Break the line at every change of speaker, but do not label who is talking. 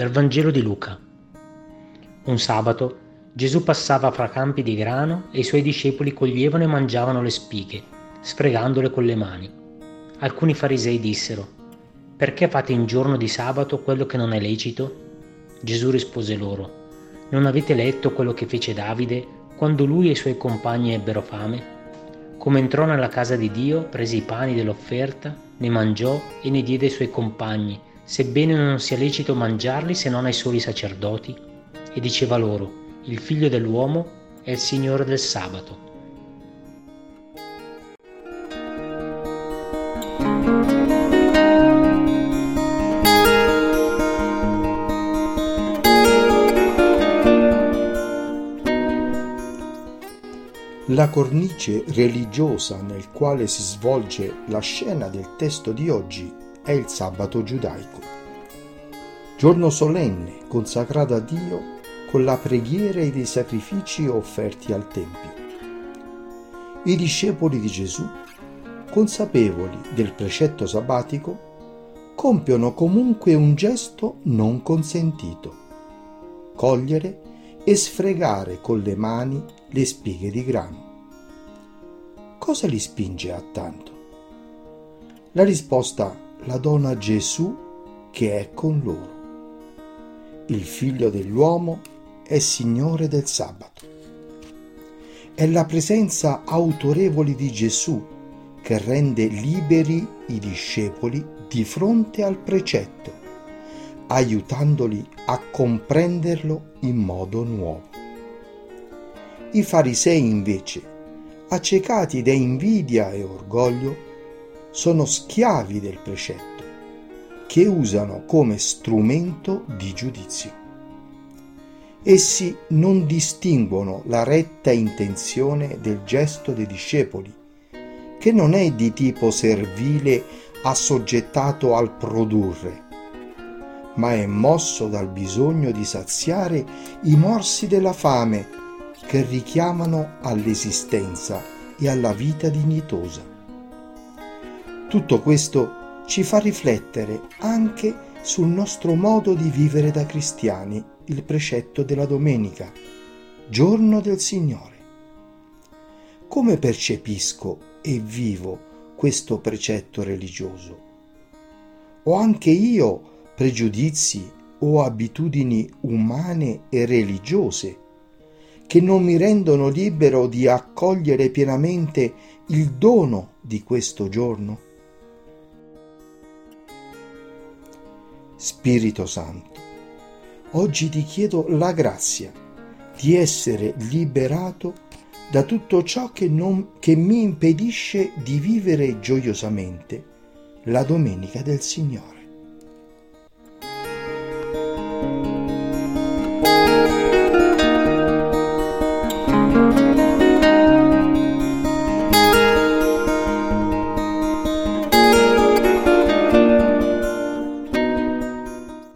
Dal Vangelo di Luca. Un sabato Gesù passava fra campi di grano e i suoi discepoli coglievano e mangiavano le spighe, sfregandole con le mani. Alcuni farisei dissero, Perché fate in giorno di sabato quello che non è lecito? Gesù rispose loro, Non avete letto quello che fece Davide quando lui e i suoi compagni ebbero fame? Come entrò nella casa di Dio, prese i pani dell'offerta, ne mangiò e ne diede ai suoi compagni, sebbene non sia lecito mangiarli se non ai soli sacerdoti, e diceva loro, il figlio dell'uomo è il Signore del sabato.
La cornice religiosa nel quale si svolge la scena del testo di oggi è il sabato giudaico, giorno solenne consacrato a Dio con la preghiera e dei sacrifici offerti al Tempio. I discepoli di Gesù, consapevoli del precetto sabbatico, compiono comunque un gesto non consentito, cogliere e sfregare con le mani le spighe di grano. Cosa li spinge a tanto? La risposta la dona Gesù che è con loro. Il figlio dell'uomo è Signore del sabato. È la presenza autorevole di Gesù che rende liberi i discepoli di fronte al precetto, aiutandoli a comprenderlo in modo nuovo. I farisei invece, accecati da invidia e orgoglio, sono schiavi del precetto, che usano come strumento di giudizio. Essi non distinguono la retta intenzione del gesto dei discepoli, che non è di tipo servile assoggettato al produrre, ma è mosso dal bisogno di saziare i morsi della fame che richiamano all'esistenza e alla vita dignitosa. Tutto questo ci fa riflettere anche sul nostro modo di vivere da cristiani il precetto della domenica, giorno del Signore. Come percepisco e vivo questo precetto religioso? Ho anche io pregiudizi o abitudini umane e religiose che non mi rendono libero di accogliere pienamente il dono di questo giorno? Spirito Santo, oggi ti chiedo la grazia di essere liberato da tutto ciò che, non, che mi impedisce di vivere gioiosamente la domenica del Signore.